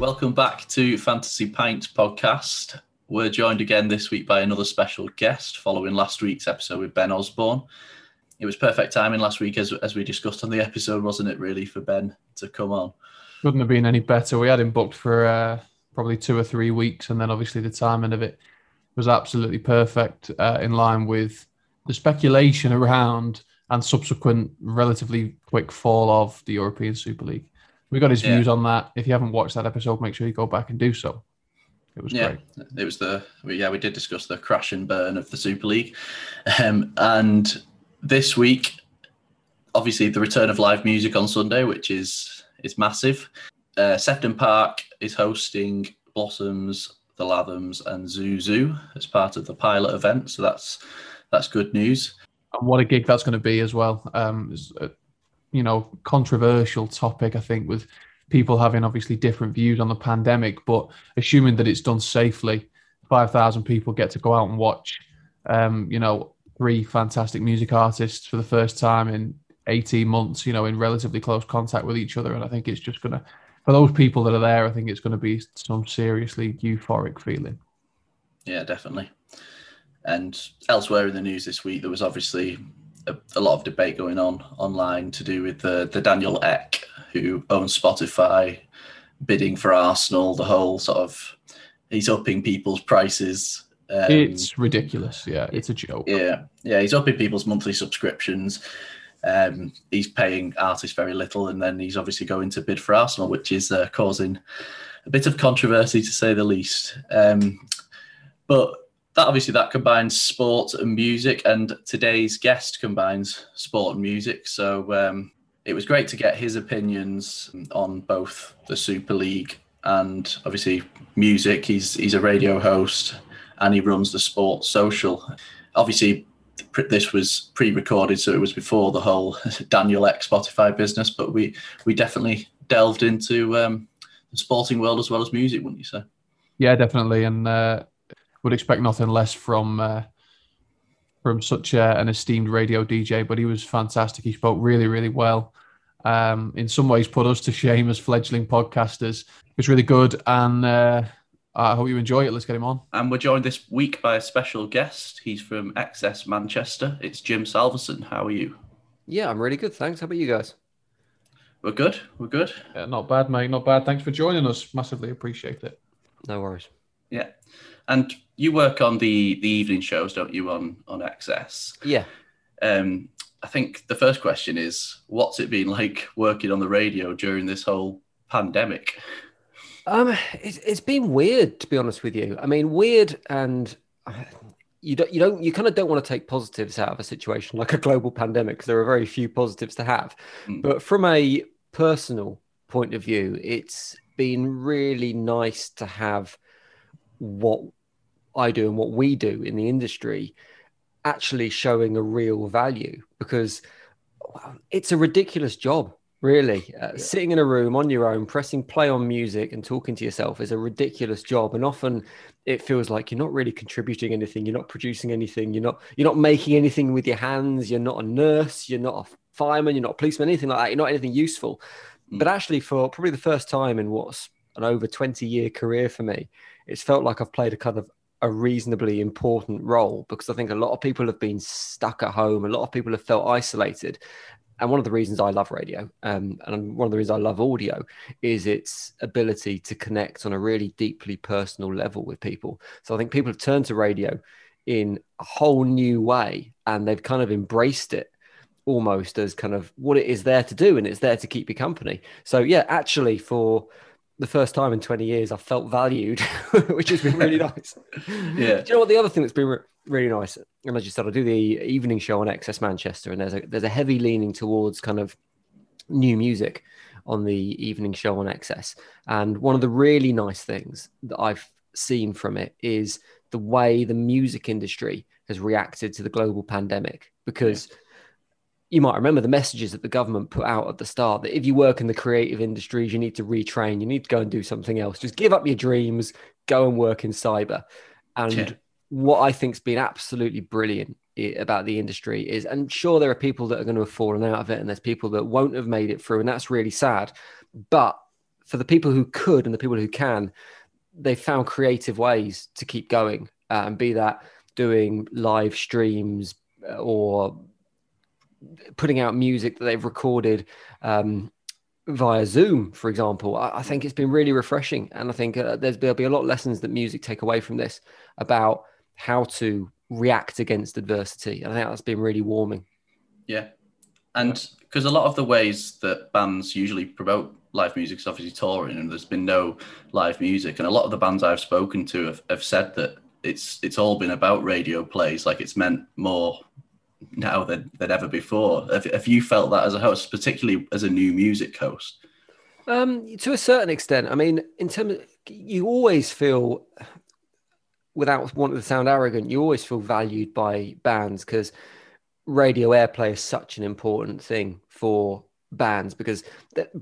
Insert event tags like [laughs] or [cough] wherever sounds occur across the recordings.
Welcome back to Fantasy Pint podcast. We're joined again this week by another special guest following last week's episode with Ben Osborne. It was perfect timing last week, as, as we discussed on the episode, wasn't it, really, for Ben to come on? Couldn't have been any better. We had him booked for uh, probably two or three weeks, and then obviously the timing of it was absolutely perfect uh, in line with the speculation around and subsequent relatively quick fall of the European Super League we got his views on that. If you haven't watched that episode, make sure you go back and do so. It was yeah, great. It was the yeah we did discuss the crash and burn of the Super League, um, and this week, obviously the return of live music on Sunday, which is is massive. Uh, Sefton Park is hosting Blossoms, the Lathams, and Zuzu as part of the pilot event. So that's that's good news. And what a gig that's going to be as well. Um, you know controversial topic. I think with people having obviously different views on the pandemic, but assuming that it's done safely, five thousand people get to go out and watch. Um, you know, three fantastic music artists for the first time in 18 months, you know, in relatively close contact with each other. And I think it's just going to, for those people that are there, I think it's going to be some seriously euphoric feeling. Yeah, definitely. And elsewhere in the news this week, there was obviously a, a, lot of debate going on online to do with the, the Daniel Ek, who owns Spotify, bidding for Arsenal. The whole sort of he's upping people's prices. Um, it's ridiculous. Yeah, it's a joke. Yeah, yeah, he's upping people's monthly subscriptions. Um, he's paying artists very little, and then he's obviously going to bid for Arsenal, which is uh, causing a bit of controversy to say the least. Um, but that obviously that combines sport and music, and today's guest combines sport and music. So um, it was great to get his opinions on both the Super League and obviously music. He's he's a radio host and he runs the Sports Social. Obviously, this was pre-recorded, so it was before the whole [laughs] Daniel Ek's Spotify business. But we we definitely delved into um, the sporting world as well as music, wouldn't you say? Yeah, definitely. And uh, would expect nothing less from uh, from such a, an esteemed radio DJ. But he was fantastic. He spoke really, really well. Um, in some ways, put us to shame as fledgling podcasters. It was really good, and uh, I hope you enjoy it. Let's get him on. And we're joined this week by a special guest. He's from XS Manchester. It's Jim Salveson. How are you? Yeah, I'm really good. Thanks. How about you guys? We're good. We're good. Yeah, not bad, mate. Not bad. Thanks for joining us. Massively appreciate it. No worries. Yeah. And you work on the the evening shows, don't you, on on XS? Yeah. Um, I think the first question is, what's it been like working on the radio during this whole pandemic? Um, it's, it's been weird to be honest with you. I mean, weird and you don't you don't you kind of don't want to take positives out of a situation like a global pandemic because there are very few positives to have. Mm. But from a personal point of view, it's been really nice to have what I do and what we do in the industry actually showing a real value because it's a ridiculous job really uh, yeah. sitting in a room on your own pressing play on music and talking to yourself is a ridiculous job and often it feels like you're not really contributing anything you're not producing anything you're not you're not making anything with your hands you're not a nurse you're not a fireman you're not a policeman anything like that you're not anything useful mm. but actually for probably the first time in what's an over 20 year career for me it's felt like i've played a kind of a reasonably important role because I think a lot of people have been stuck at home. A lot of people have felt isolated. And one of the reasons I love radio um, and one of the reasons I love audio is its ability to connect on a really deeply personal level with people. So I think people have turned to radio in a whole new way and they've kind of embraced it almost as kind of what it is there to do and it's there to keep you company. So, yeah, actually, for the first time in 20 years I felt valued, [laughs] which has been really [laughs] nice. Yeah. Do you know what the other thing that's been re- really nice? And as you said, I do the evening show on XS Manchester, and there's a there's a heavy leaning towards kind of new music on the evening show on XS. And one of the really nice things that I've seen from it is the way the music industry has reacted to the global pandemic because yeah you might remember the messages that the government put out at the start that if you work in the creative industries, you need to retrain, you need to go and do something else. Just give up your dreams, go and work in cyber. And yeah. what I think's been absolutely brilliant about the industry is, and sure, there are people that are going to have fallen out of it, and there's people that won't have made it through, and that's really sad. But for the people who could and the people who can, they found creative ways to keep going uh, and be that doing live streams uh, or putting out music that they've recorded um, via Zoom, for example. I, I, think it's been really refreshing, and I think uh, there's there'll be a lot of lessons that music take away from this about how to react against adversity. And I think that's been really warming. Yeah, and because a lot of the ways that bands usually promote live music is obviously touring, and there's been no live music, and a lot of the bands I've spoken to have, have said that it's it's all been about radio plays, like it's meant more now than, than ever before. Have, have you felt that as a host, particularly as a new music host? Um, to a certain extent. I mean, in terms you always feel, without wanting to sound arrogant, you always feel valued by bands because radio airplay is such an important thing for bands because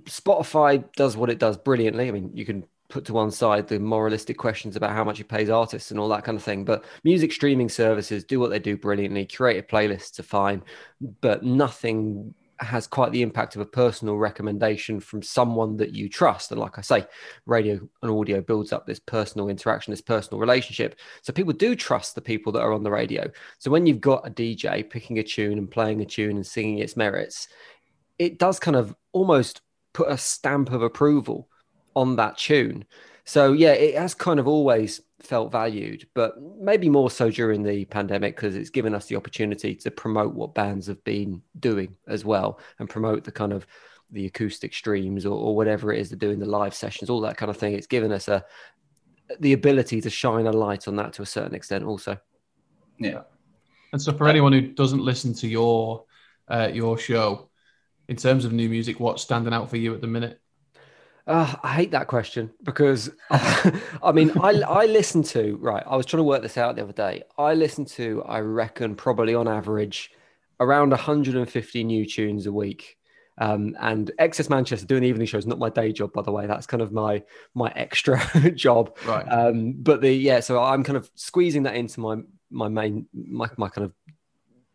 Spotify does what it does brilliantly. I mean, you can put to one side the moralistic questions about how much it pays artists and all that kind of thing. But music streaming services do what they do brilliantly. Curated playlists are fine, but nothing has quite the impact of a personal recommendation from someone that you trust. And like I say, radio and audio builds up this personal interaction, this personal relationship. So people do trust the people that are on the radio. So when you've got a DJ picking a tune and playing a tune and singing its merits, it does kind of almost put a stamp of approval on that tune. So yeah, it has kind of always felt valued, but maybe more so during the pandemic because it's given us the opportunity to promote what bands have been doing as well and promote the kind of the acoustic streams or, or whatever it is they're doing the live sessions, all that kind of thing. It's given us a the ability to shine a light on that to a certain extent also. Yeah. And so for anyone who doesn't listen to your uh, your show, in terms of new music, what's standing out for you at the minute? Uh, I hate that question because [laughs] I mean, I, I listen to, right, I was trying to work this out the other day. I listen to, I reckon, probably on average around 150 new tunes a week. Um, and XS Manchester doing the evening show is not my day job, by the way. That's kind of my my extra [laughs] job. Right. Um, but the yeah, so I'm kind of squeezing that into my my main my my kind of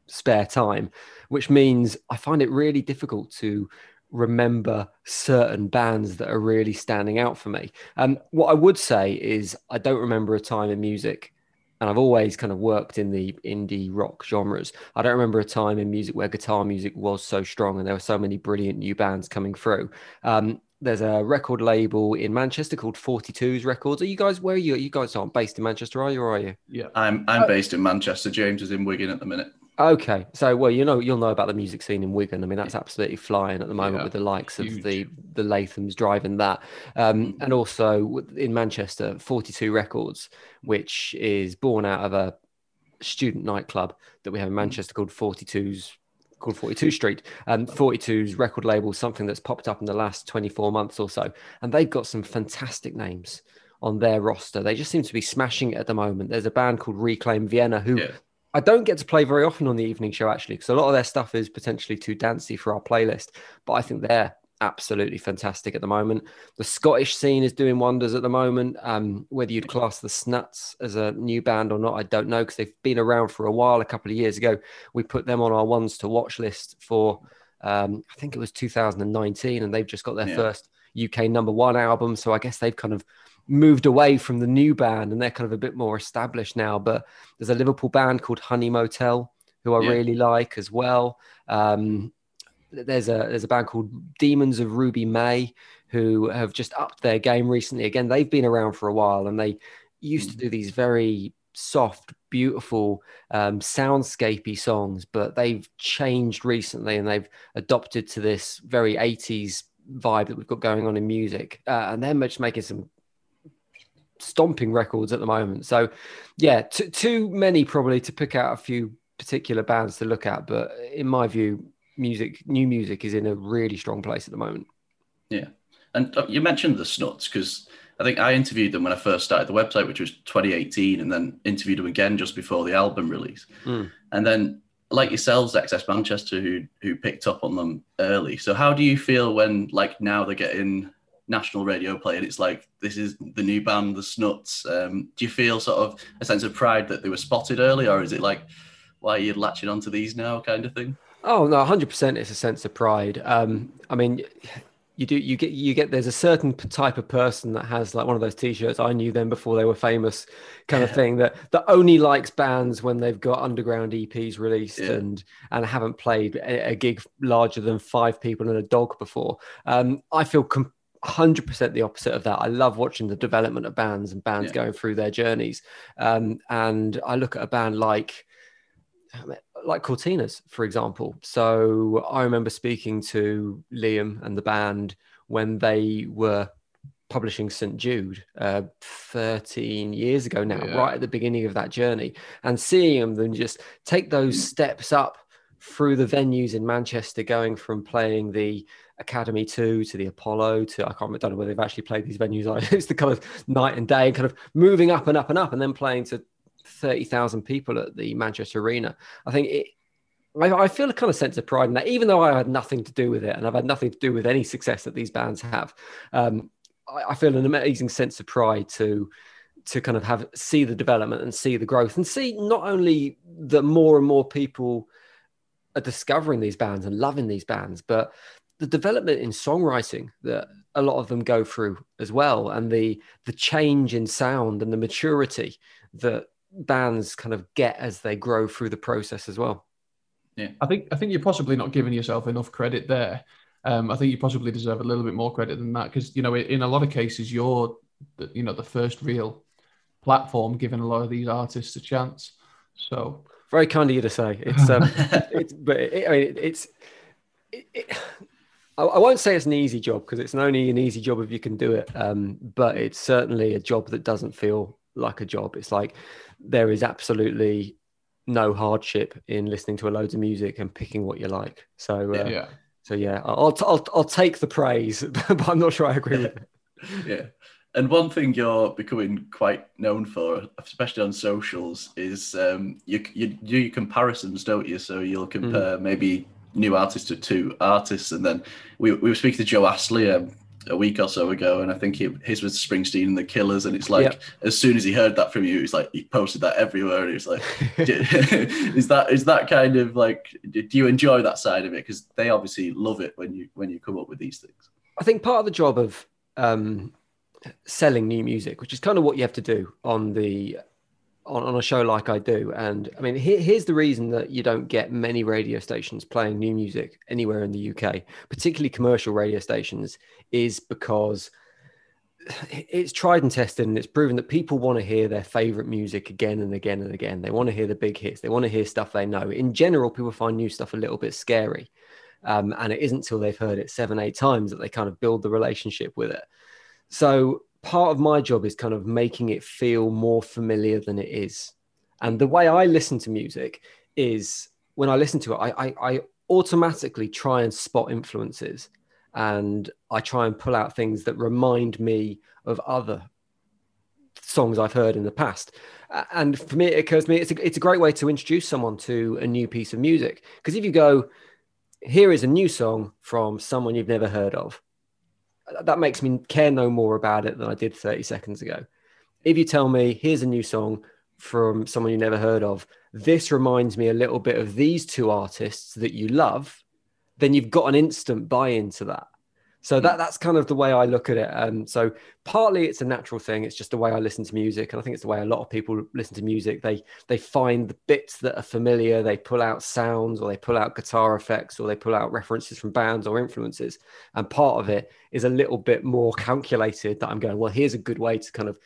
spare time, which means I find it really difficult to remember certain bands that are really standing out for me. And um, what I would say is I don't remember a time in music, and I've always kind of worked in the indie rock genres. I don't remember a time in music where guitar music was so strong and there were so many brilliant new bands coming through. Um, there's a record label in Manchester called 42s Records. Are you guys where are you? You guys aren't based in Manchester, are you? Or are you? Yeah, I'm. I'm based in Manchester. James is in Wigan at the minute. Okay, so well, you know, you'll know about the music scene in Wigan. I mean, that's absolutely flying at the moment yeah, with the likes huge. of the the Lathams driving that, um, mm. and also in Manchester, Forty Two Records, which is born out of a student nightclub that we have in mm. Manchester called 42's called 42 [laughs] Street. And 42's record label, something that's popped up in the last 24 months or so, and they've got some fantastic names on their roster. They just seem to be smashing it at the moment. There's a band called Reclaim Vienna who yeah. I don't get to play very often on the evening show actually, because a lot of their stuff is potentially too dancey for our playlist. But I think they're absolutely fantastic at the moment. The Scottish scene is doing wonders at the moment. Um, whether you'd class the Snuts as a new band or not, I don't know, because they've been around for a while. A couple of years ago, we put them on our ones to watch list for, um, I think it was 2019, and they've just got their yeah. first UK number one album. So I guess they've kind of moved away from the new band and they're kind of a bit more established now. But there's a Liverpool band called Honey Motel who I yeah. really like as well. Um, there's a there's a band called Demons of Ruby Mae who have just upped their game recently. Again, they've been around for a while and they used to do these very soft, beautiful, um, soundscapey songs, but they've changed recently and they've adopted to this very 80s vibe that we've got going on in music. Uh, and they're just making some stomping records at the moment. So, yeah, t- too many probably to pick out a few particular bands to look at. But in my view, music, new music, is in a really strong place at the moment. Yeah, and uh, you mentioned the Snuts because I think I interviewed them when I first started the website, which was 2018, and then interviewed them again just before the album release. Mm. And then, like yourselves, XS Manchester, who who picked up on them early. So, how do you feel when, like, now they're getting national radio play and it's like this is the new band the snuts. Um, do you feel sort of a sense of pride that they were spotted early or is it like why are you latching onto these now kind of thing? Oh no 100% it's a sense of pride. Um, i mean you do you get you get there's a certain type of person that has like one of those t-shirts i knew them before they were famous kind of thing that that only likes bands when they've got underground eps released yeah. and and haven't played a, a, gig larger than five people and a dog before. Um, i feel com- 100% the opposite of that i love watching the development of bands and bands yeah. going through their journeys um, and i look at a band like like Courteeners, for example. So I remember speaking to Liam and the band when they were publishing St. Jude uh, 13 years ago now, yeah. right at the beginning of that journey, and seeing them just take those steps up through the venues in Manchester, going from playing the Academy 2 to the Apollo to I can't remember, don't know whether they've actually played these venues. [laughs] It's the kind of night and day, kind of moving up and up and up, and then playing to 30,000 people at the Manchester Arena. I think it, I, I, feel a kind of sense of pride in that, even though I had nothing to do with it and I've had nothing to do with any success that these bands have. Um, I, I, feel an amazing sense of pride to to kind of have see the development and see the growth and see not only that more and more people are discovering these bands and loving these bands, but the development in songwriting that a lot of them go through as well, and the the change in sound and the maturity that bands kind of get as they grow through the process as well. Yeah, I think I think you're possibly not giving yourself enough credit there. Um, I think you possibly deserve a little bit more credit than that because you know in a lot of cases you're the, you know the first real platform giving a lot of these artists a chance. So very kind of you to say. It's um, [laughs] it's but it, I mean it's. It, it, I won't say it's an easy job because it's only an easy job if you can do it. Um, but it's certainly a job that doesn't feel like a job. It's like there is absolutely no hardship in listening to a loads of music and picking what you like. So uh, yeah, so yeah, I'll, I'll I'll take the praise, [laughs] but I'm not sure I agree with it. [laughs] Yeah. And one thing you're becoming quite known for, especially on socials, is um, you, you do your comparisons, don't you? So you'll compare mm. maybe new artists to two artists, and then we, we were speaking to Joe Astley um, a week or so ago, and I think he, his was Springsteen and the Killers, and it's like yep. as soon as he heard that from you, he's like he posted that everywhere, and he was like, [laughs] [laughs] "Is that is that kind of like? Do you enjoy that side of it? Because they obviously love it when you when you come up with these things." I think part of the job of um, selling new music, which is kind of what you have to do on the on, on a show like I do. And I mean, here, here's the reason that you don't get many radio stations playing new music anywhere in the UK, particularly commercial radio stations, is because [sighs] it's tried and tested and it's proven that people want to hear their favorite music again and again and again. They want to hear the big hits. They want to hear stuff they know. In general, people find new stuff a little bit scary. Um, and it isn't until they've heard it seven, eight times that they kind of build the relationship with it. So part of my job is kind of making it feel more familiar than it is. And the way I listen to music is when I listen to it, I, I, I automatically try and spot influences and I try and pull out things that remind me of other songs I've heard in the past. And for me, it occurs to me it's a, it's a great way to introduce someone to a new piece of music. Because if you go, here is a new song from someone you've never heard of, that makes me care no more about it than I did 30 seconds ago. If you tell me, here's a new song from someone you never heard of, this reminds me a little bit of these two artists that you love, then you've got an instant buy into that. So that that's kind of the way I look at it. Um, so partly it's a natural thing. It's just the way I listen to music, and I think it's the way a lot of people listen to music. They they find the bits that are familiar. They pull out sounds, or they pull out guitar effects, or they pull out references from bands or influences. And part of it is a little bit more calculated. That I'm going. Well, here's a good way to kind of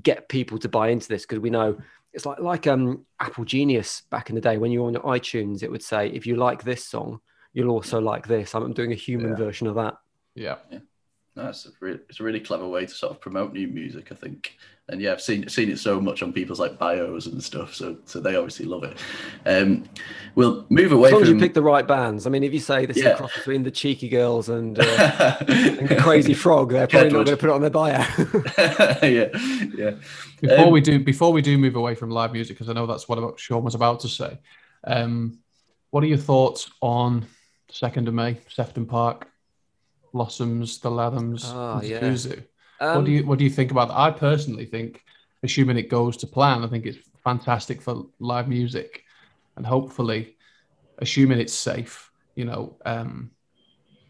get people to buy into this because we know it's like like um Apple Genius back in the day when you were on iTunes. It would say if you like this song, you'll also like this. I'm doing a human yeah. version of that. Yeah. yeah. That's a really, it's a really clever way to sort of promote new music, I think. And yeah, I've seen seen it so much on people's like bios and stuff, so so they obviously love it. Um, we'll move away. As long from... as you pick the right bands. I mean, if you say this yeah. is a cross between the Cheeky Girls and, uh, [laughs] and Crazy Frog, they're probably not going to put it on their bio. [laughs] yeah, yeah. Before um, we do, before we do move away from live music, because I know that's what Sean was about to say. Um, what are your thoughts on second of May, Sefton Park? Blossoms, the Lathams, oh, yeah. Um, what do you what do you think about that? I personally think, assuming it goes to plan, I think it's fantastic for live music, and hopefully, assuming it's safe, you know, um,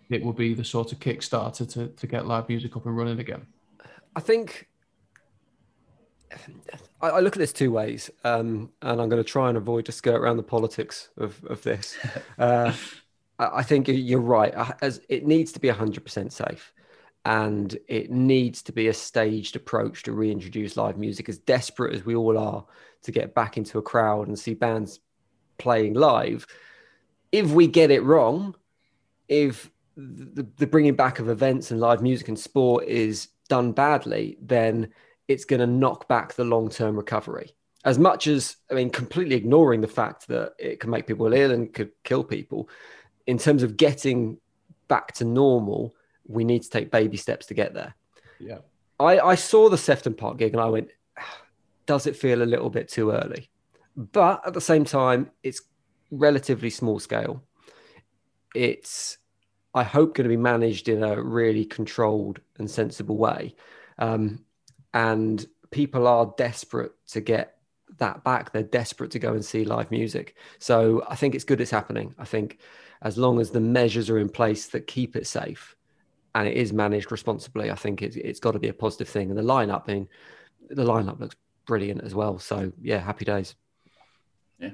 it will be the sort of kickstarter to to get live music up and running again? I think I, I look at this two ways, um, and I'm going to try and avoid to skirt around the politics of of this. [laughs] Uh, I, think you're right. Uh, as it needs to be 100% safe, and it needs to be a staged approach to reintroduce live music. As desperate as we all are to get back into a crowd and see bands playing live, if we get it wrong, if the, the bringing back of events and live music and sport is done badly, then it's going to knock back the long term recovery. As much as, I mean, completely ignoring the fact that it can make people ill and could kill people, in terms of getting back to normal, we need to take baby steps to get there. Yeah. I, I saw the Sefton Park gig and I went, does it feel a little bit too early? But at the same time, it's relatively small scale. It's, I hope, going to be managed in a really controlled and sensible way. Um, and people are desperate to get that back. They're desperate to go and see live music. So I think it's good it's happening. I think as long as the measures are in place that keep it safe and it is managed responsibly, I think it's, it's got to be a positive thing. And the lineup, I mean, the lineup looks brilliant as well. So yeah, happy days. Yeah,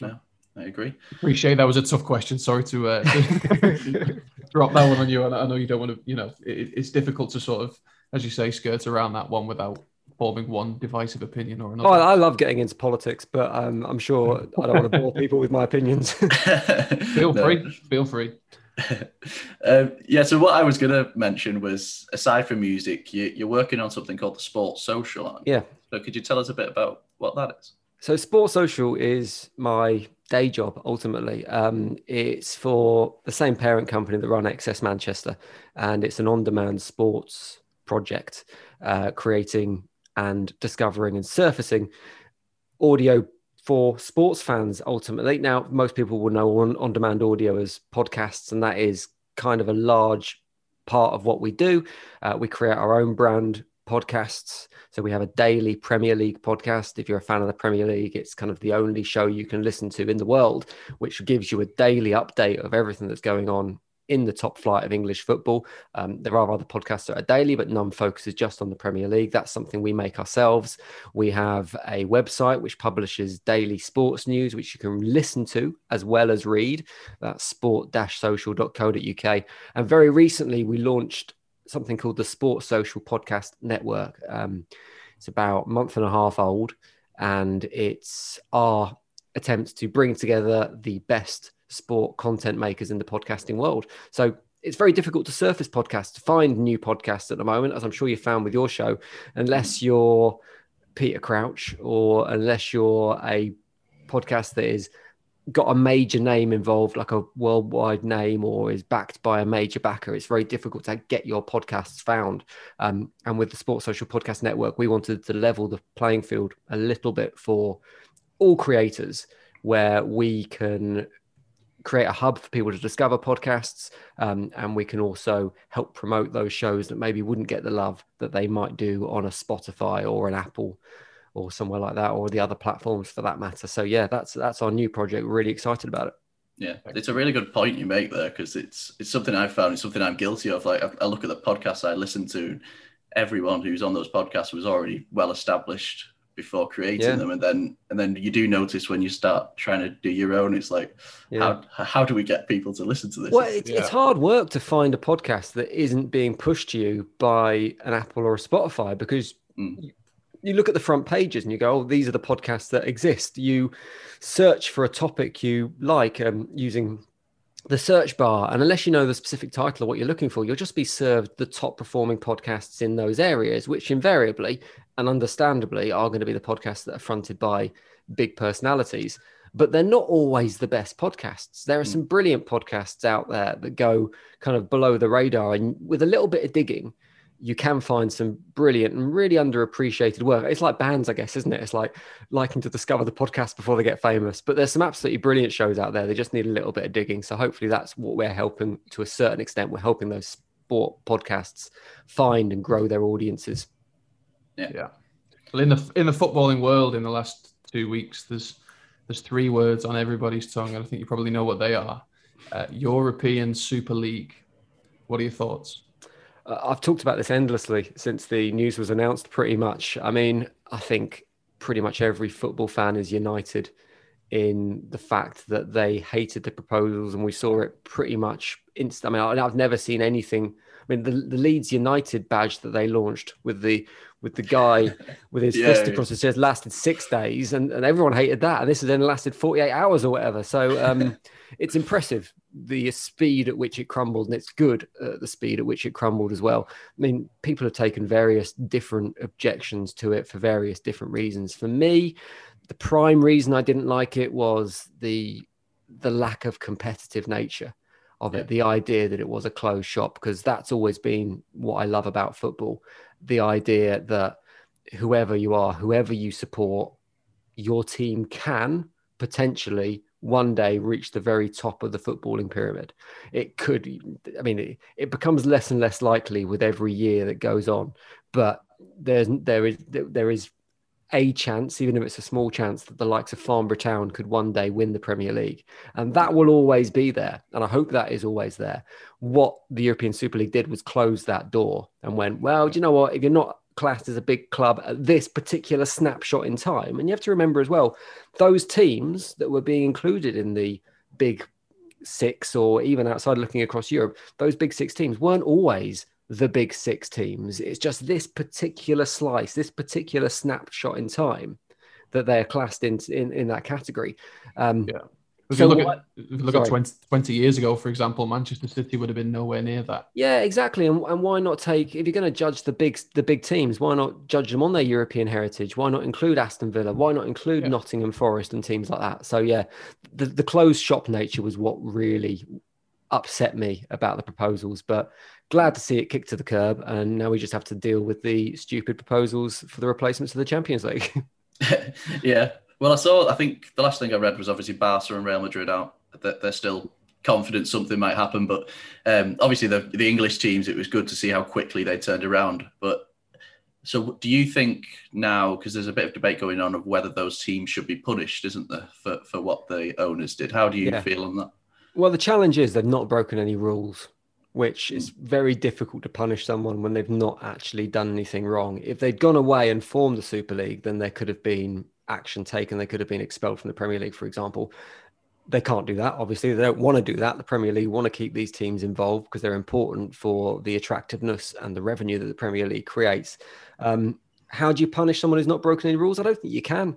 no, I agree. Appreciate that was a tough question. Sorry to, uh, [laughs] drop that one on you. I know you don't want to, you know, it, it's difficult to sort of as you say, skirt around that one without forming one divisive opinion or another. Oh, I love getting into politics, but um, I'm sure I don't want to bore people with my opinions. [laughs] feel free. Feel free. [laughs] um, yeah, so what I was going to mention was aside from music, you, are working on something called the Sports Social. Yeah. So could you tell us a bit about what that is? So, Sports Social is my day job ultimately. Um, it's for the same parent company that run XS Manchester, and it's an on demand sports project, uh, creating and discovering and surfacing audio for sports fans ultimately. Now, most people will know on, demand audio as podcasts, and that is kind of a large part of what we do. Uh, we create our own brand podcasts. So we have a daily Premier League podcast. If you're a fan of the Premier League, it's kind of the only show you can listen to in the world, which gives you a daily update of everything that's going on in the top flight of English football. Um, there are other podcasts that are daily, but none focuses just on the Premier League. That's something we make ourselves. We have a website which publishes daily sports news, which you can listen to as well as read. That's sport-social.co.uk. And very recently, we launched something called the Sports Social Podcast Network. Um, it's about a month and a half old, and it's our attempt to bring together the best sport content makers in the podcasting world. So it's very difficult to surface podcasts, to find new podcasts at the moment, as I'm sure you found with your show, unless you're Peter Crouch or unless you're a podcast that is got a major name involved, like a worldwide name, or is backed by a major backer. It's very difficult to get your podcasts found. Um, and with the Sports Social Podcast Network, we wanted to level the playing field a little bit for all creators, where we can create a hub for people to discover podcasts um, and we can also help promote those shows that maybe wouldn't get the love that they might do on a spotify or an apple or somewhere like that or the other platforms for that matter. So yeah that's that's our new project. We're really excited about it. Yeah it's a really good point you make there because it's it's something i've found it's something i'm guilty of. Like I, I look at the podcasts i listen to everyone who's on those podcasts was already well established before creating yeah. them and then and then you do notice when you start trying to do your own it's like yeah. how how do we get people to listen to this well it's, yeah. it's hard work to find a podcast that isn't being pushed to you by an apple or a spotify because mm. you, you look at the front pages and you go oh these are the podcasts that exist you search for a topic you like um, using the search bar and unless you know the specific title of what you're looking for you'll just be served the top performing podcasts in those areas which invariably and understandably are going to be the podcasts that are fronted by big personalities but they're not always the best podcasts there are hmm. some brilliant podcasts out there that go kind of below the radar and with a little bit of digging you can find some brilliant and really underappreciated work. It's like bands, I guess, isn't it? It's like liking to discover the podcast before they get famous. But there's some absolutely brilliant shows out there. They just need a little bit of digging. So hopefully that's what we're helping to a certain extent. We're helping those sport podcasts find and grow their audiences. Yeah. Yeah. Well, in the in the footballing world, in the last two weeks, there's there's three words on everybody's tongue, and I think you probably know what they are: uh, European Super League What are your thoughts? Uh, I've talked about this endlessly since the news was announced. Pretty much. I mean, I think pretty much every football fan is united in the fact that they hated the proposals, and we saw it pretty much instant. I mean, I've never seen anything. I mean, the, the Leeds United badge that they launched with the with the guy with his [laughs] yeah, fist across his chest lasted six days, and, and everyone hated that. And this has then lasted forty eight hours or whatever. So um, [laughs] it's impressive the speed at which it crumbled, and it's good the speed at which it crumbled as well. I mean, people have taken various different objections to it for various different reasons. For me, the prime reason I didn't like it was the the lack of competitive nature of it, yeah. the idea that it was a closed shop, because that's always been what I love about football. The idea that whoever you are, whoever you support, your team can potentially one day reach the very top of the footballing pyramid. It could, I mean, it, it becomes less and less likely with every year that goes on, but there's there is there is a chance, even if it's a small chance, that the likes of Farnborough Town could one day win the Premier League. And that will always be there. And I hope that is always there. What the European Super League did was close that door and went, well, do you know what? If you're not classed as a big club at this particular snapshot in time, and you have to remember as well, those teams that were being included in the big six or even outside looking across Europe, those big six teams weren't always the big six teams. It's just this particular slice, this particular snapshot in time that they're classed in in, in that category. Um, yeah. If so you look, what, at, if you look at 20, 20, years ago, for example, Manchester City would have been nowhere near that. Yeah, exactly. And, and why not take if you're going to judge the big the big teams, why not judge them on their European heritage? Why not include Aston Villa? Why not include yeah. Nottingham Forest and teams like that? So yeah, the the closed shop nature was what really upset me about the proposals. But glad to see it kicked to the curb, and now we just have to deal with the stupid proposals for the replacements of the Champions League. [laughs] yeah. Well, I saw. I think the last thing I read was obviously Barca and Real Madrid out. That they're still confident something might happen, but um, obviously the the English teams. It was good to see how quickly they turned around. But so, do you think now, because there's a bit of debate going on of whether those teams should be punished, isn't there, for, for what the owners did? How do you yeah. feel on that? Well, the challenge is they've not broken any rules which is very difficult to punish someone when they've not actually done anything wrong. If they'd gone away and formed the Super League, then there could have been action taken. They could have been expelled from the Premier League, for example. They can't do that. Obviously, they don't want to do that. The Premier League want to keep these teams involved because they're important for the attractiveness and the revenue that the Premier League creates. Um, how do you punish someone who's not broken any rules? I don't think you can.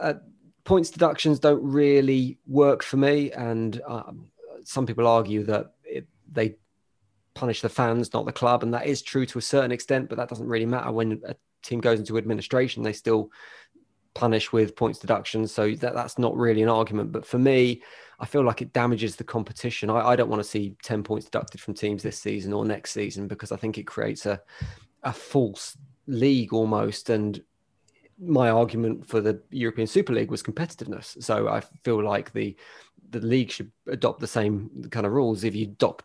Uh, points deductions don't really work for me, and um, some people argue that it, they punish the fans, not the club. And that is true to a certain extent, but that doesn't really matter when a team goes into administration. They still punish with points deductions. So that, that's not really an argument. But for me, I feel like it damages the competition. I, I don't want to see 10 points deducted from teams this season or next season because I think it creates a, a false league almost. And my argument for the European Super League was competitiveness. So I feel like the the league should adopt the same kind of rules. If you adopt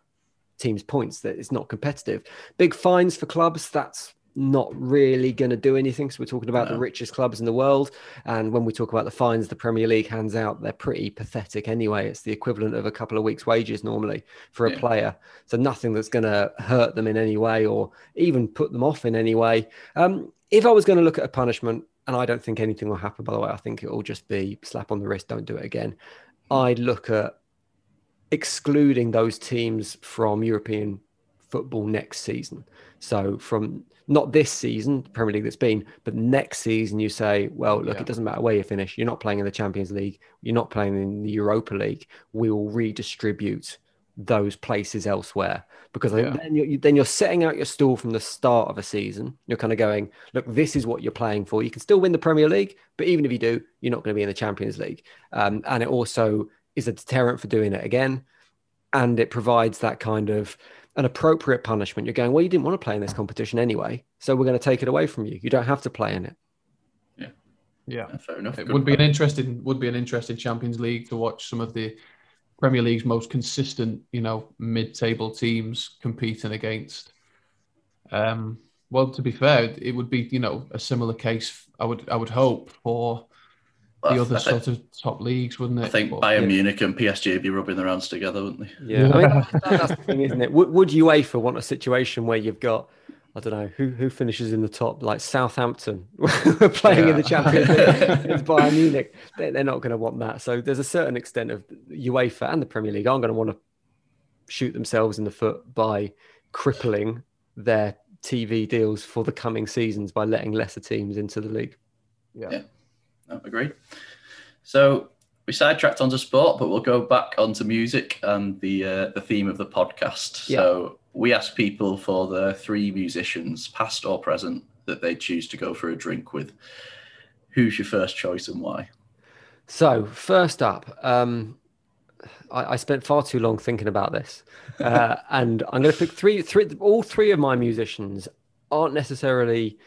teams points that it's not competitive. Big fines for clubs, that's not really going to do anything. So we're talking about no. the richest clubs in the world. And when we talk about the fines the Premier League hands out, they're pretty pathetic anyway. It's the equivalent of a couple of weeks' wages normally for a yeah. player. So nothing that's going to hurt them in any way or even put them off in any way. Um, if I was going to look at a punishment, and I don't think anything will happen, by the way, I think it will just be slap on the wrist, don't do it again. Hmm. I'd look at excluding those teams from European football next season. So from not this season, Premier League that's been, but next season, you say, well, look, yeah. it doesn't matter where you finish. You're not playing in the Champions League. You're not playing in the Europa League. We will redistribute those places elsewhere because yeah. then you're then you're setting out your stall from the start of a season. You're kind of going, look, this is what you're playing for. You can still win the Premier League, but even if you do, you're not going to be in the Champions League. Um, and it also is a deterrent for doing it again. And it provides that kind of an appropriate punishment. You're going, well, you didn't want to play in this competition anyway, so we're going to take it away from you. You don't have to play in it. Yeah, yeah, fair enough. It Good would be an interesting would be an interesting Champions League to watch some of the Premier League's most consistent, you know, mid-table teams competing against. Um, well, to be fair, it would be you know a similar case. I would I would hope for the I other think- sort of top leagues, wouldn't it? I think But- Bayern yeah. Munich and PSG would be rubbing their hands together, wouldn't they? Yeah, I mean [laughs] that, that's the thing, isn't it? Would, would UEFA want a situation where you've got, I don't know, who who finishes in the top, like Southampton [laughs] playing in the Champions League? [laughs] It's Bayern Munich. They're, they're not going to want that. So there's a certain extent of UEFA and the Premier League aren't going to want to shoot themselves in the foot by crippling their TV deals for the coming seasons by letting lesser teams into the league. yeah. No, agreed. So we sidetracked onto sport, but we'll go back onto music and the uh, the theme of the podcast. So we asked people for the three musicians, past or present, that they choose to go for a drink with. Who's your first choice and why? So first up, um, I, I spent far too long thinking about this, [laughs] uh, and I'm going to pick three. Three, all three of my musicians aren't necessarily.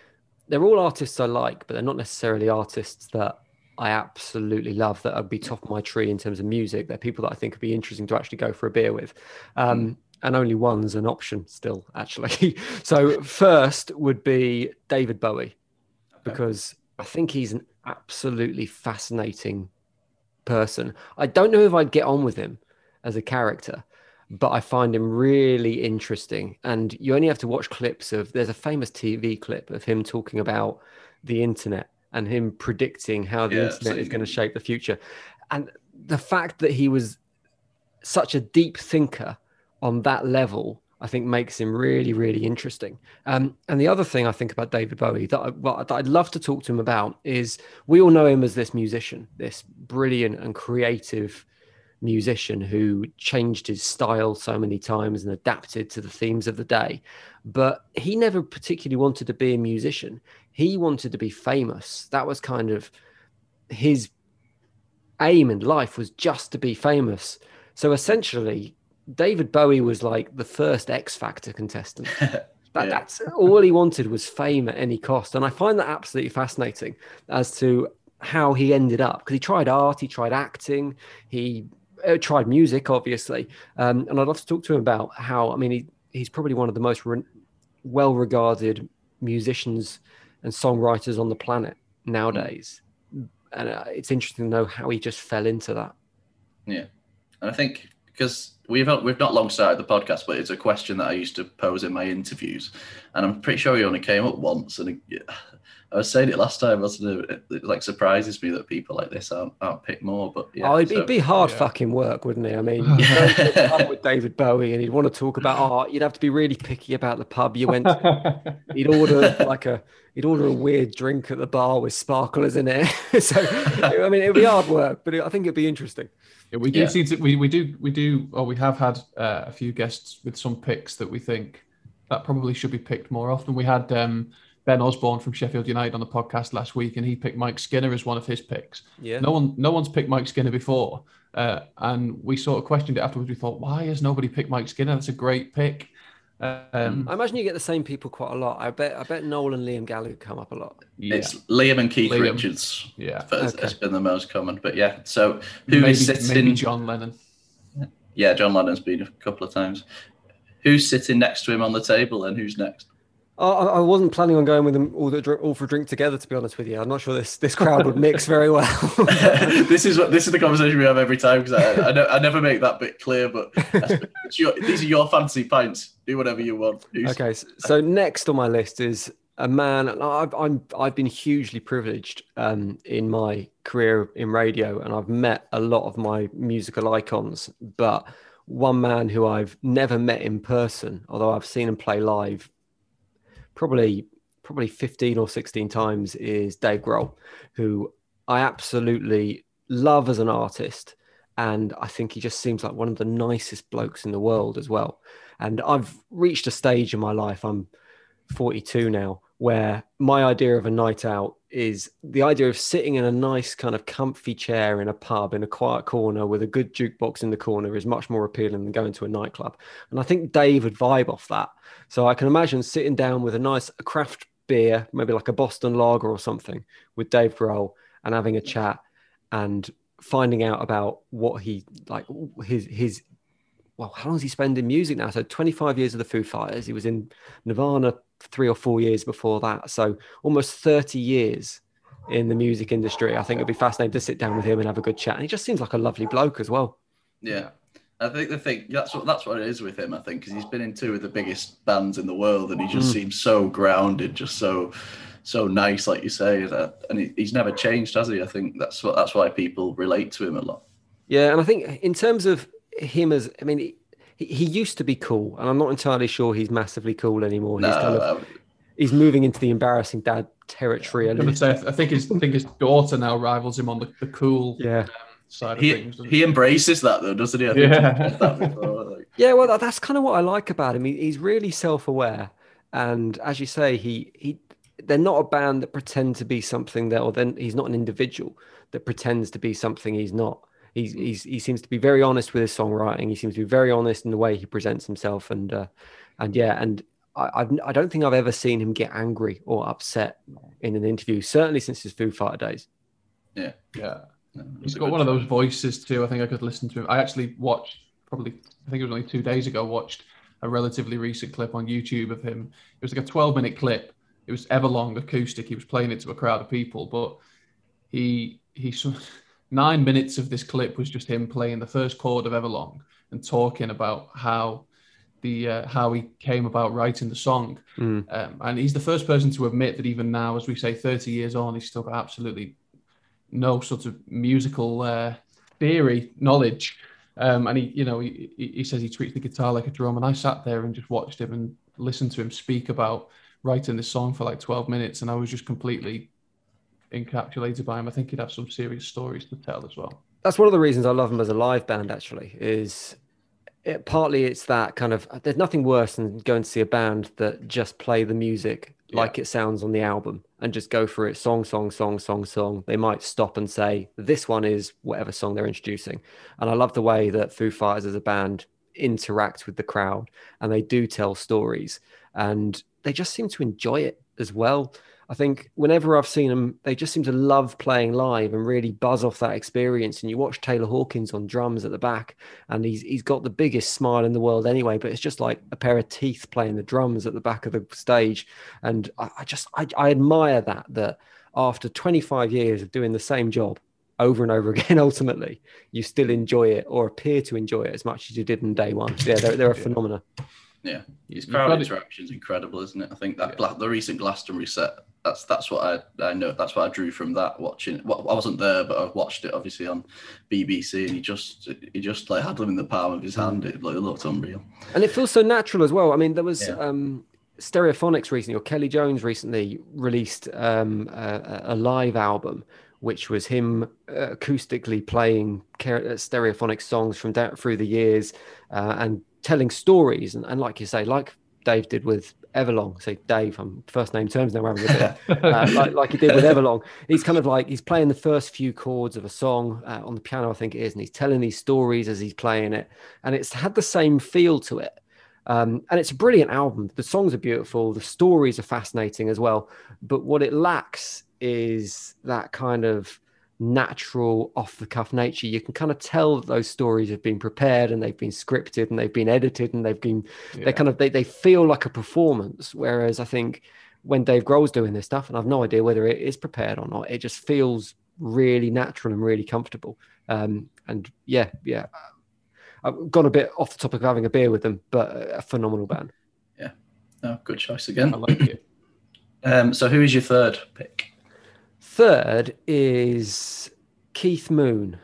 They're all artists I like, but they're not necessarily artists that I absolutely love. That would be top of my tree in terms of music. They're people that I think would be interesting to actually go for a beer with. Um, and only one's an option still, actually. [laughs] so first would be David Bowie because I think he's an absolutely fascinating person. I don't know if I'd get on with him as a character, but I find him really interesting. And you only have to watch clips of there's a famous TV clip of him talking about the internet and him predicting how the Yeah, internet is going to shape the future. And the fact that he was such a deep thinker on that level, I think makes him really, really interesting. Um, and the other thing I think about David Bowie that, I, well, that I'd love to talk to him about is we all know him as this musician, this brilliant and creative musician who changed his style so many times and adapted to the themes of the day. But he never particularly wanted to be a musician. He wanted to be famous. That was kind of his aim in life was just to be famous. So essentially, David Bowie was like the first X Factor contestant. [laughs] That, Yeah. That's all he wanted was fame at any cost. And I find that absolutely fascinating as to how he ended up because he tried art, he tried acting, he tried music, obviously. Um, and I'd love to talk to him about how, I mean, he, he's probably one of the most re- well regarded musicians and songwriters on the planet nowadays. And uh, it's interesting to know how he just fell into that. Yeah, and I think because we've we've not long started the podcast, but it's a question that I used to pose in my interviews, and I'm pretty sure he only came up once. And I was saying it last time, wasn't it? It, like surprises me that people like this aren't, aren't picked more. But yeah, oh, it'd, so- it'd be hard yeah. fucking work, wouldn't it? I mean, [laughs] you go to a pub with David Bowie and he'd want to talk about art. You'd have to be really picky about the pub you went to. [laughs] He'd order like a he'd order a weird drink at the bar with sparklers in it. [laughs] so I mean, it'd be hard work, but I think it'd be interesting. Yeah, we do Yeah. seem to we, we do we do or we have had uh, a few guests with some picks that we think that probably should be picked more often. We had um, Ben Osborne from Sheffield United on the podcast last week, and he picked Mike Skinner as one of his picks. Yeah. No one no one's picked Mike Skinner before, uh, and we sort of questioned it afterwards. We thought, why has nobody picked Mike Skinner? That's a great pick. Um, I imagine you get the same people quite a lot. I bet I bet Noel and Liam Gallagher come up a lot. yeah, It's Liam and Keith Liam. Richards. yeah. First, Okay. Has been the most common, but yeah. So who maybe, is sitting? maybe John Lennon. Yeah, John Lennon's been a couple of times. Who's sitting next to him on the table, and who's next? I, wasn't planning on going with them all, the, all for a drink together. To be honest with you, I'm not sure this this crowd would mix [laughs] very well. [laughs] this is what this is the conversation we have every time because I, I, ne- I never make that bit clear. But [laughs] your, these are your fancy pints. Do whatever you want. Who's- Okay, s- so next on my list is a man. I've, I'm I've been hugely privileged um, in my career in radio, and I've met a lot of my musical icons. But one man who I've never met in person, although I've seen him play live, probably probably 15 or 16 times, is Dave Grohl, who I absolutely love as an artist. And I think he just seems like one of the nicest blokes in the world as well. And I've reached a stage in my life, I'm 42 now, where my idea of a night out is the idea of sitting in a nice kind of comfy chair in a pub in a quiet corner with a good jukebox in the corner is much more appealing than going to a nightclub. And I think Dave would vibe off that. So I can imagine sitting down with a nice craft beer, maybe like a Boston lager or something, with Dave Grohl and having a chat and finding out about what he like his his well, how long has he spent in music now? So 25 years of the Foo Fighters. He was in Nirvana three or four years before that. So almost 30 years in the music industry. I think it'd be fascinating to sit down with him and have a good chat. And he just seems like a lovely bloke as well. Yeah. I think the thing that's what that's what it is with him. I think because he's been in two of the biggest bands in the world, and he just Mm. seems so grounded, just so so nice, like you say. And he, he's never changed, has he? I think that's what that's why people relate to him a lot. Yeah, and I think in terms of him as, I mean, he, he used to be cool, and I'm not entirely sure he's massively cool anymore. No, he's kind of I- he's moving into the embarrassing dad territory. a I'm gonna little. say, I think his I think his daughter now rivals him on the, the cool Yeah. um, side of he things. doesn't he embraces that though, doesn't he? I think Yeah. he that before, like- [laughs] Yeah, well, that- that's kind of what I like about him. He, he's really self-aware, and as you say, he he they're not a band that pretend to be something that, or then he's not an individual that pretends to be something he's not. He's, he's he seems to be very honest with his songwriting. He seems to be very honest in the way he presents himself, and uh, and yeah, and I I've, I don't think I've ever seen him get angry or upset in an interview. Certainly since his Foo Fighter days. Yeah. No, He's it's a got good one of those voices too. I think I could listen to him. I actually watched probably I think it was only two days ago. Watched a relatively recent clip on YouTube of him. It was like a 12 minute clip. It was Everlong acoustic. He was playing it to a crowd of people, but he he sort of- nine minutes of this clip was just him playing the first chord of Everlong and talking about how the uh, how he came about writing the song. Mm. Um, and he's the first person to admit that even now, as we say, 30 years on, he's still got absolutely no sort of musical uh, theory knowledge. Um, and he, you know, he, he he says he treats the guitar like a drum. And I sat there and just watched him and listened to him speak about writing this song for like 12 minutes. And I was just completely encapsulated by him. I think he'd have some serious stories to tell as well. that's one of the reasons I love them as a live band. Actually, is it, partly it's that kind of. There's nothing worse than going to see a band that just play the music like it sounds on the album and just go for it song, song, song, song, song. They might stop and say this one is whatever song they're introducing. And I love the way that Foo Fighters as a band interact with the crowd and they do tell stories and they just seem to enjoy it as well. I think whenever I've seen them, they just seem to love playing live and really buzz off that experience. And you watch Taylor Hawkins on drums at the back, and he's he's got the biggest smile in the world anyway. But it's just like a pair of teeth playing the drums at the back of the stage. And I, I just I, I admire that that after 25 years of doing the same job over and over [laughs] again, ultimately you still enjoy it or appear to enjoy it as much as you did in day one. Yeah, they're, they're a Yeah. phenomena. Yeah, his crowd got it- interaction's incredible, isn't it? I think that Yeah. Gla- the recent Glastonbury set. That's that's what I I know. That's what I drew from that watching. Well, I wasn't there, but I watched it obviously on BBC, and he just he just like had them in the palm of his hand. It, like, it looked unreal. And it feels so natural as well. I mean, there was Yeah. um, Stereophonics recently, or Kelly Jones recently released um, a, a live album, which was him uh, acoustically playing Ke- uh, Stereophonic songs from down through the years uh, and telling stories. And, and like you say, like Dave did with Everlong, say Dave, I'm first name terms now, having a bit uh, like, like he did with Everlong. He's kind of like he's playing the first few chords of a song uh, on the piano, I think it is, and he's telling these stories as he's playing it, and it's had the same feel to it. Um, and it's a brilliant album. The songs are beautiful, the stories are fascinating as well. But what it lacks is that kind of natural, off the cuff nature. You can kind of tell that those stories have been prepared and they've been scripted and they've been edited and they've been Yeah. they kind of they, they feel like a performance whereas i think when dave grohl's doing this stuff and i've no idea whether it is prepared or not it just feels really natural and really comfortable um and yeah yeah i've gone a bit off the topic of having a beer with them but a phenomenal band Yeah. No, good choice again. I like it. [clears throat] Um, so who is your third pick? Third is keith moon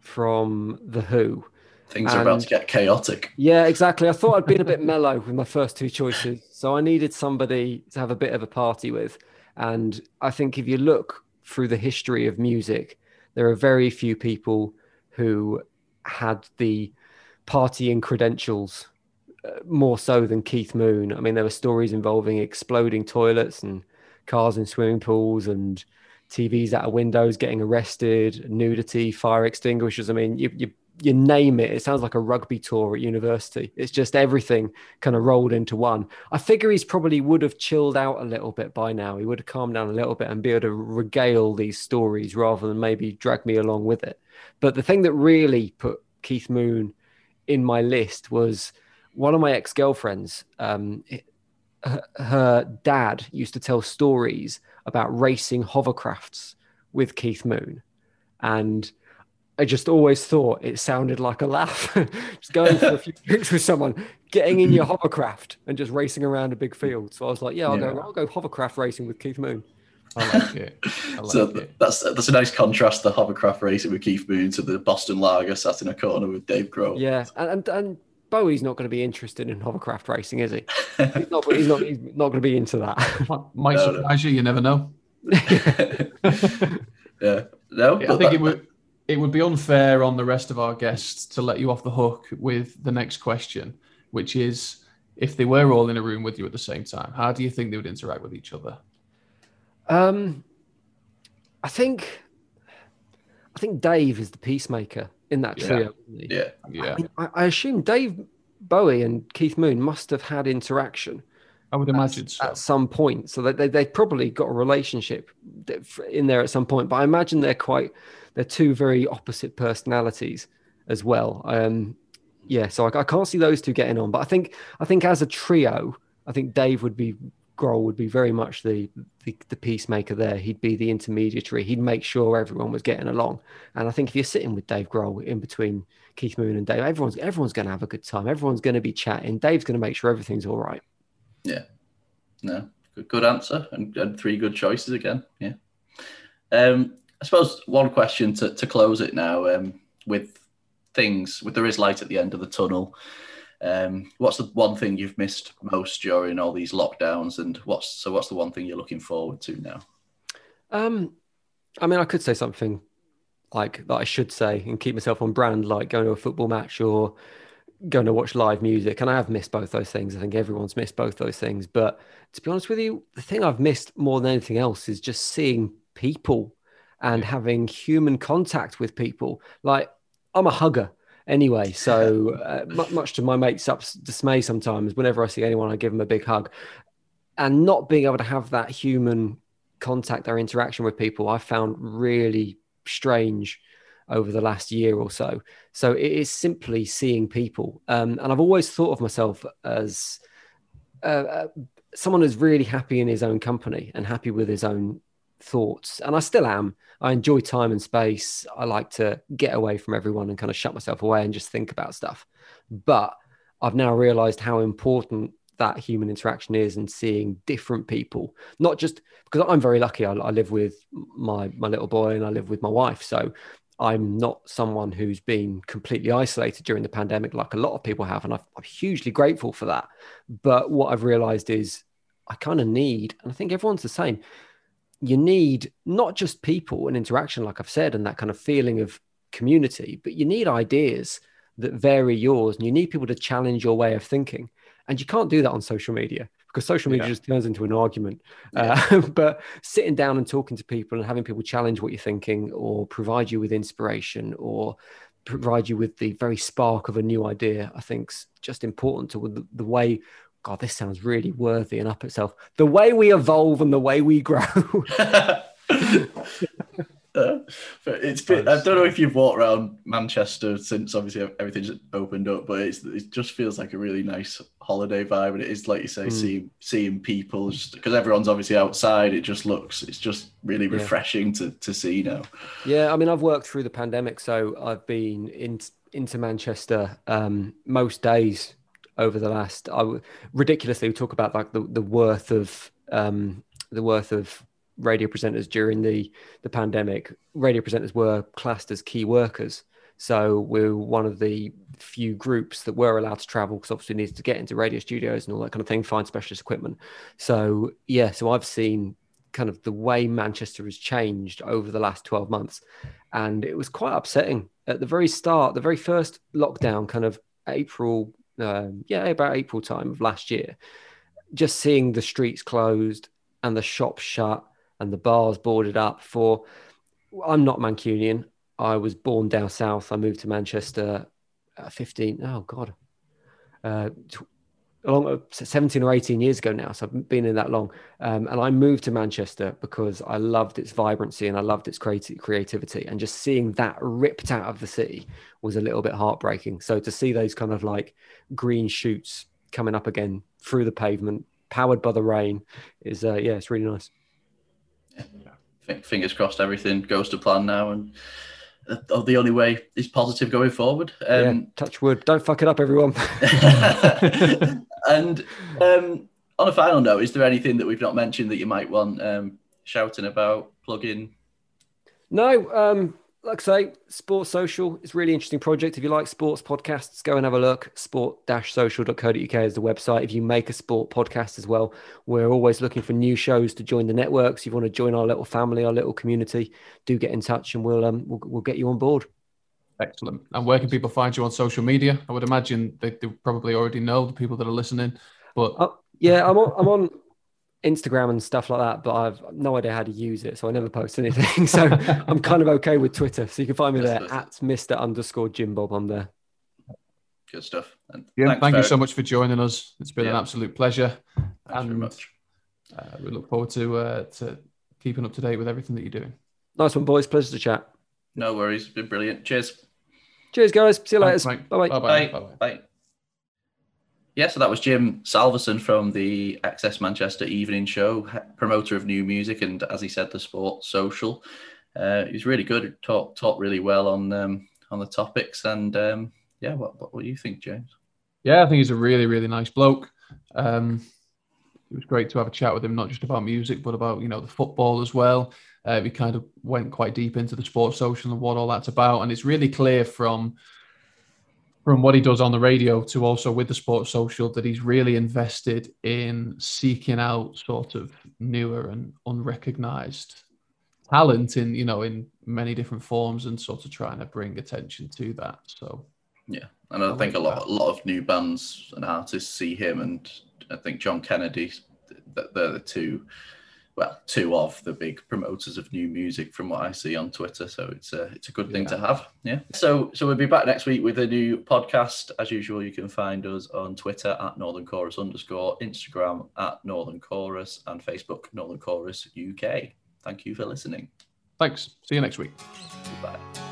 from the who Things are about to get chaotic. Yeah, exactly. I thought I'd been a bit [laughs] mellow with my first two choices. So I needed somebody to have a bit of a party with. And I think if you look through the history of music, there are very few people who had the partying credentials uh, more so than Keith Moon. I mean, there were stories involving exploding toilets and cars in swimming pools and TVs out of windows getting arrested, nudity, fire extinguishers. I mean, you, you you name it. It sounds like a rugby tour at university. It's just everything kind of rolled into one. I figure he's probably would have chilled out a little bit by now. He would have calmed down a little bit and be able to regale these stories rather than maybe drag me along with it. But the thing that really put Keith Moon in my list was one of my ex girlfriends. Um, her, her dad used to tell stories about racing hovercrafts with Keith Moon, and I just always thought it sounded like a laugh. [laughs] just going for a few [laughs] drinks with someone, getting in your hovercraft and just racing around a big field. So I was like, yeah, I'll yeah. go. I'll go hovercraft racing with Keith Moon. I like it. I [laughs] like so it. that's that's a nice contrast. The hovercraft racing with Keith Moon to the Boston Lager sat in a corner with Dave Grohl. Yeah, and and, and Bowie's not going to be interested in hovercraft racing, is he? he's not. He's not. He's not going to be into that. [laughs] Might no, surprise no. you. You never know. [laughs] yeah. No. I think that, it would. It would be unfair on the rest of our guests to let you off the hook with the next question, which is if they were all in a room with you at the same time, how do you think they would interact with each other? Um, I think, I think Dave is the peacemaker in that trio. Yeah, yeah. I, mean, I, I, assume Dave Bowie and Keith Moon must have had interaction. I would imagine at, so. at some point, so they, they they probably got a relationship in there at some point. But I imagine they're quite they're two very opposite personalities as well. Um, yeah, so I, I can't see those two getting on. But I think I think as a trio, I think Dave would be Grohl would be very much the, the, the peacemaker there. He'd be the intermediary. He'd make sure everyone was getting along. And I think if you're sitting with Dave Grohl in between Keith Moon and Dave, everyone's everyone's going to have a good time. Everyone's going to be chatting. Dave's going to make sure everything's all right. Yeah. No. Good, good answer and, and three good choices again. Yeah. Um, I suppose one question to, to close it now um, with things with there is light at the end of the tunnel. Um, what's the one thing you've missed most during all these lockdowns, and what's so? What's the one thing you're looking forward to now? Um, I mean, I could say something like that I should say and keep myself on brand, like going to a football match or going to watch live music. And I have missed both those things. I think everyone's missed both those things. But to be honest with you, the thing I've missed more than anything else is just seeing people and having human contact with people. Like I'm a hugger anyway. So [laughs] uh, much to my mates' dismay, sometimes whenever I see anyone, I give them a big hug, and not being able to have that human contact or interaction with people, I found really strange over the last year or so. So it is simply seeing people, um, and I've always thought of myself as. Uh, uh, someone who's really happy in his own company and happy with his own thoughts and i still am. I enjoy time and space. I like to get away from everyone and kind of shut myself away and just think about stuff. But i've now realized how important that human interaction is and seeing different people. Not just because i'm very lucky. I, I live with my my little boy and i live with my wife. So i'm not someone who's been completely isolated during the pandemic like a lot of people have. And i i'm hugely grateful for that. But what i've realized is i kind of need and i think everyone's the same you need not just people and interaction, like I've said, and that kind of feeling of community, but you need ideas that vary yours and you need people to challenge your way of thinking. And you can't do that on social media because social media yeah. just turns into an argument. Yeah. Uh, [laughs] but sitting down and talking to people and having people challenge what you're thinking or provide you with inspiration or provide you with the very spark of a new idea, I think's just important to the, the way God, this sounds really worthy and up itself. The way we evolve and the way we grow. [laughs] uh, it's been, I don't know if you've walked around Manchester since obviously everything's opened up, but it just feels like a really nice holiday vibe. And it is like you say, mm. seeing seeing people because everyone's obviously outside. It just looks, it's just really refreshing yeah. to to see now. Yeah, I mean, I've worked through the pandemic, so I've been in into Manchester um, most days over the last I ridiculously we talk about like the, the worth of um, the worth of radio presenters during the the pandemic. Radio presenters were classed as key workers. So we're one of the few groups that were allowed to travel because obviously needed to get into radio studios and all that kind of thing find specialist equipment. So yeah so i've seen kind of the way manchester has changed over the last 12 months. And it was quite upsetting. At the very start the very first lockdown kind of april um, yeah, about April time of last year, just seeing the streets closed and the shops shut and the bars boarded up for. I'm not Mancunian. I was born down south. I moved to Manchester at 15. Oh God, uh, along uh, 17 or 18 years ago now. So I've been in that long. Um, and I moved to Manchester because I loved its vibrancy and I loved its creati- creativity. And just seeing that ripped out of the city was a little bit heartbreaking. So to see those kind of like green shoots coming up again through the pavement, powered by the rain, is, uh, yeah, it's really nice. Yeah. Fingers crossed, everything goes to plan now, and uh, the only way is positive going forward. Um, yeah, touch wood. Don't fuck it up, everyone. [laughs] [laughs] and um, on a final note, is there anything that we've not mentioned that you might want um, shouting about, plugging? No, um, like I say, Sports Social is really interesting project. If you like sports podcasts, go and have a look. Sport-social.co.uk is the website. If you make a sport podcast as well, we're always looking for new shows to join the networks. If you want to join our little family, our little community, do get in touch and we'll um, we'll, we'll get you on board. Excellent. And where can people find you on social media? I would imagine they, they probably already know the people that are listening, but uh, yeah, I'm on, I'm on Instagram and stuff like that, but I've no idea how to use it, so I never post anything. [laughs] so I'm kind of okay with Twitter. So you can find me there at Mr. underscore Jim Bob. I'm there. Good stuff. And yeah, thank you so much for joining us. It's been yeah. an absolute pleasure. Thanks and, very much. Uh, we look forward to uh, to keeping up to date with everything that you're doing. Nice one, boys. Pleasure to chat. No worries. Been brilliant. Cheers. Cheers, guys. See you later. Bye bye. Bye bye. Yeah, so that was Jim Salveson from the XS Manchester Evening Show, promoter of new music, and as he said, the Sport Social. Uh, he's really good. Talked talked really well on um, on the topics, and um, yeah, what, what what do you think, James? Yeah, I think he's a really really nice bloke. Um, it was great to have a chat with him, not just about music, but about you know the football as well. Uh, we kind of went quite deep into the Sport Social and what all that's about, and it's really clear from from what he does on the radio to also with the sports social that he's really invested in seeking out sort of newer and unrecognized talent in you know in many different forms and sort of trying to bring attention to that so yeah and i, I think a lot that. a lot of new bands and artists see him and i think john kennedy they're the two well, two of the big promoters of new music from what I see on Twitter. So it's a it's a good thing yeah. to have. Yeah. So so we'll be back next week with a new podcast. As usual, you can find us on Twitter at Northern Chorus underscore, Instagram at Northern Chorus, and Facebook Northern Chorus UK. Thank you for listening. Thanks. See you next week. Bye.